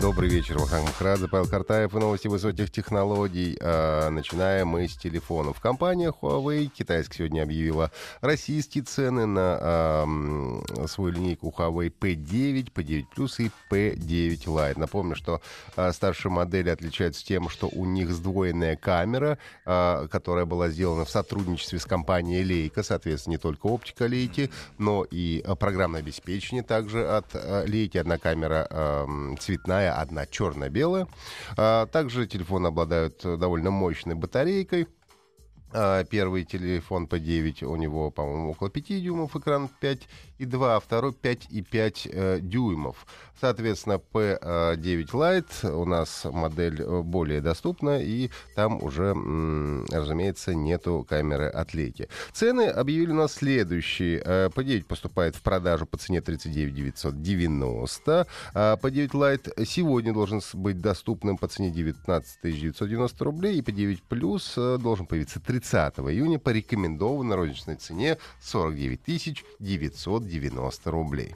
Добрый вечер, Вахтанг Махарадзе, Павел Картаев и новости высоких технологий. А, начинаем мы с телефонов. Компания Huawei китайская сегодня объявила российские цены на а, свою линейку Huawei P9, P9 Plus и P9 Lite. Напомню, что а, старшие модели отличаются тем, что у них сдвоенная камера, а, которая была сделана в сотрудничестве с компанией Leica, соответственно, не только оптика Leica, но и программное обеспечение также от а, Leica. Одна камера а, цветная, одна черно-белая. А, также телефоны обладают довольно мощной батарейкой. А, Первый телефон P9, у него, по-моему, около 5 дюймов экран 5,2, а второй 5,5 э, дюймов. Соответственно, P9 Lite у нас модель э, более доступна, и там уже, разумеется, нету камеры от. Цены объявили у нас следующие. Э, P9 поступает в продажу по цене 39 990. а P9 Lite сегодня должен быть доступным по цене 19 990 рублей, и P9 Plus э, должен появиться 30 июня по рекомендованной розничной цене 49 990 рублей.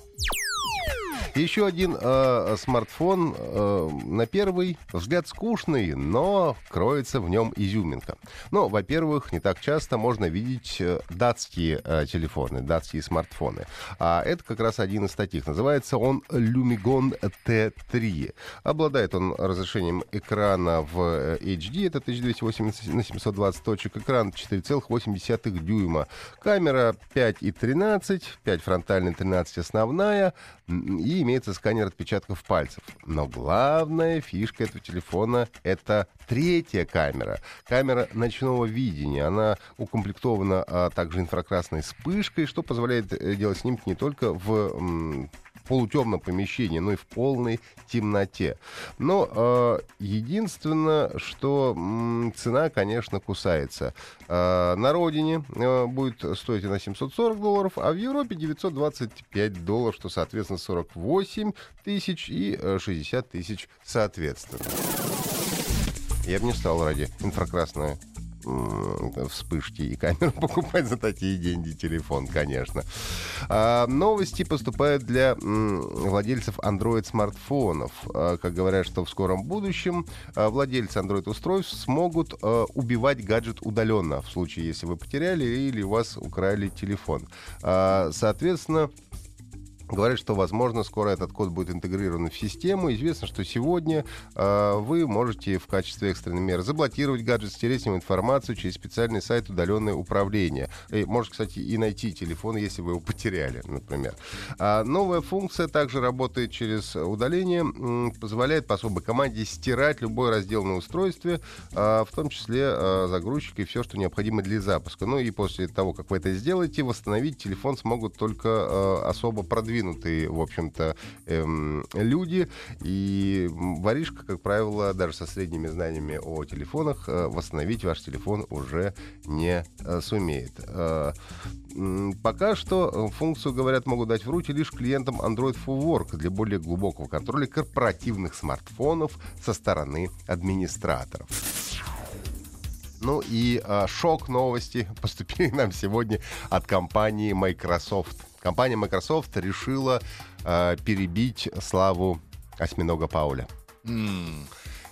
Еще один э, смартфон э, на первый взгляд скучный, но кроется в нем изюминка. Ну, во-первых, не так часто можно видеть э, датские э, телефоны, датские смартфоны. А это как раз один из таких. Называется он Lumigon T3. Обладает он разрешением экрана в э, HD, это 1280 на 720 точек, экран 4,8 дюйма. Камера 5,13, 5 фронтальная, 13 основная, м, имеется сканер отпечатков пальцев. Но главная фишка этого телефона — это третья камера. Камера ночного видения. Она укомплектована а, также инфракрасной вспышкой, что позволяет э, делать снимки не только в полутемном помещении, но и в полной темноте. Но э, единственное, что м, цена, конечно, кусается. Э, на родине э, будет стоить она 740 долларов, а в Европе 925 долларов, что, соответственно, 48 тысяч и э, 60 тысяч соответственно. Я бы не стал ради инфракрасной м, вспышки и камеры покупать за такие деньги телефон, конечно. А, новости поступают для владельцев Android-смартфонов. А, как говорят, что в скором будущем а, владельцы Android-устройств смогут а, убивать гаджет удаленно, в случае, если вы потеряли или у вас украли телефон. Соответственно, Говорят, что, возможно, скоро этот код будет интегрирован в систему. Известно, что сегодня э, вы можете в качестве экстренной меры заблокировать гаджет, стереть с него информацию через специальный сайт «Удаленное управление». И можете, кстати, и найти телефон, если вы его потеряли, например. А новая функция также работает через удаление, позволяет по особой команде стирать любой раздел на устройстве, а, в том числе а, загрузчик и все, что необходимо для запуска. Ну и после того, как вы это сделаете, восстановить телефон смогут только а, особо продвинутые, в общем-то, эм, люди. И воришка, как правило, даже со средними знаниями о телефонах, э, восстановить ваш телефон уже не э, сумеет. Э, Пока что э, функцию, говорят, могут дать в руки лишь клиентам Android for Work для более глубокого контроля корпоративных смартфонов со стороны администраторов. Ну и э, шок новости поступили нам сегодня от компании Microsoft. Компания Microsoft решила э, перебить славу осьминога Пауля.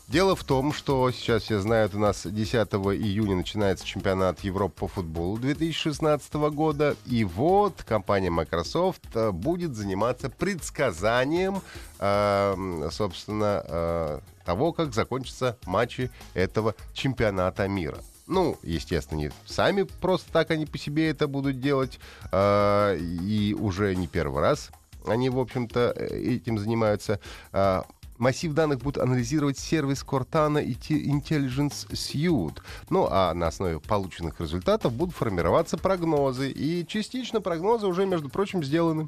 Дело в том, что сейчас все знают, у нас 10 июня начинается чемпионат Европы по футболу 2016 года. И вот компания Microsoft э, будет заниматься предсказанием, э, собственно, э, того, как закончатся матчи этого чемпионата мира. Ну, естественно, не сами просто так они по себе это будут делать. э, и уже не первый раз они, в общем-то, э, этим занимаются. А, Массив данных будут анализировать сервис Cortana и Intelligence Suite. Ну, а на основе полученных результатов будут формироваться прогнозы. И частично прогнозы уже, между прочим, сделаны.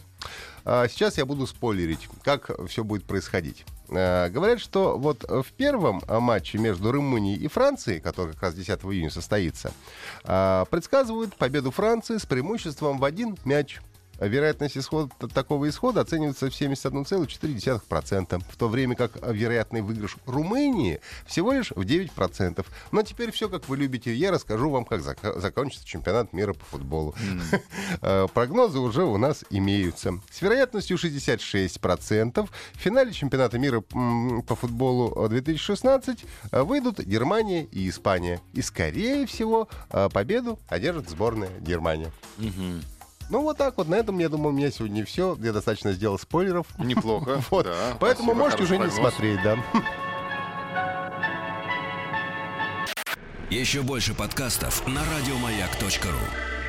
А сейчас я буду спойлерить, как все будет происходить. Э, говорят, что вот в первом матче между Румынией и Францией, который как раз 10 июня состоится, э, предсказывают победу Франции с преимуществом в один мяч вероятность исхода, такого исхода оценивается в 71,4%, в то время как вероятный выигрыш Румынии всего лишь в 9%. Но теперь все, как вы любите. Я расскажу вам, как зак- закончится чемпионат мира по футболу. Mm. Прогнозы уже у нас имеются. С вероятностью 66% в финале чемпионата мира по футболу 2016 выйдут Германия и Испания. И, скорее всего, победу одержит сборная Германия. Mm-hmm. Ну, вот так вот. На этом, я думаю, у меня сегодня все. Я достаточно сделал спойлеров. Неплохо. вот. Да, Поэтому можете уже прогноз. не смотреть, да. Еще больше подкастов на радиомаяк.ру